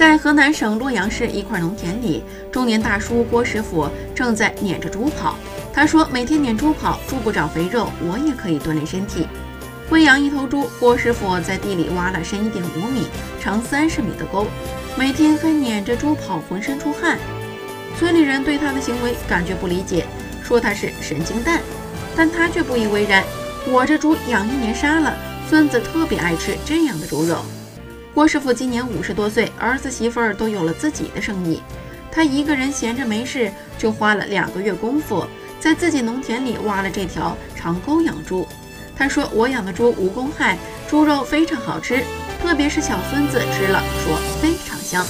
在河南省洛阳市一块农田里，中年大叔郭师傅正在撵着猪跑。他说：“每天撵猪跑，猪不长肥肉，我也可以锻炼身体。”喂养一头猪，郭师傅在地里挖了深一点五米、长三十米的沟，每天还撵着猪跑，浑身出汗。村里人对他的行为感觉不理解，说他是神经蛋，但他却不以为然。我这猪养一年杀了，孙子特别爱吃这样的猪肉。郭师傅今年五十多岁，儿子媳妇儿都有了自己的生意，他一个人闲着没事，就花了两个月功夫，在自己农田里挖了这条长沟养猪。他说：“我养的猪无公害，猪肉非常好吃，特别是小孙子吃了说非常香。”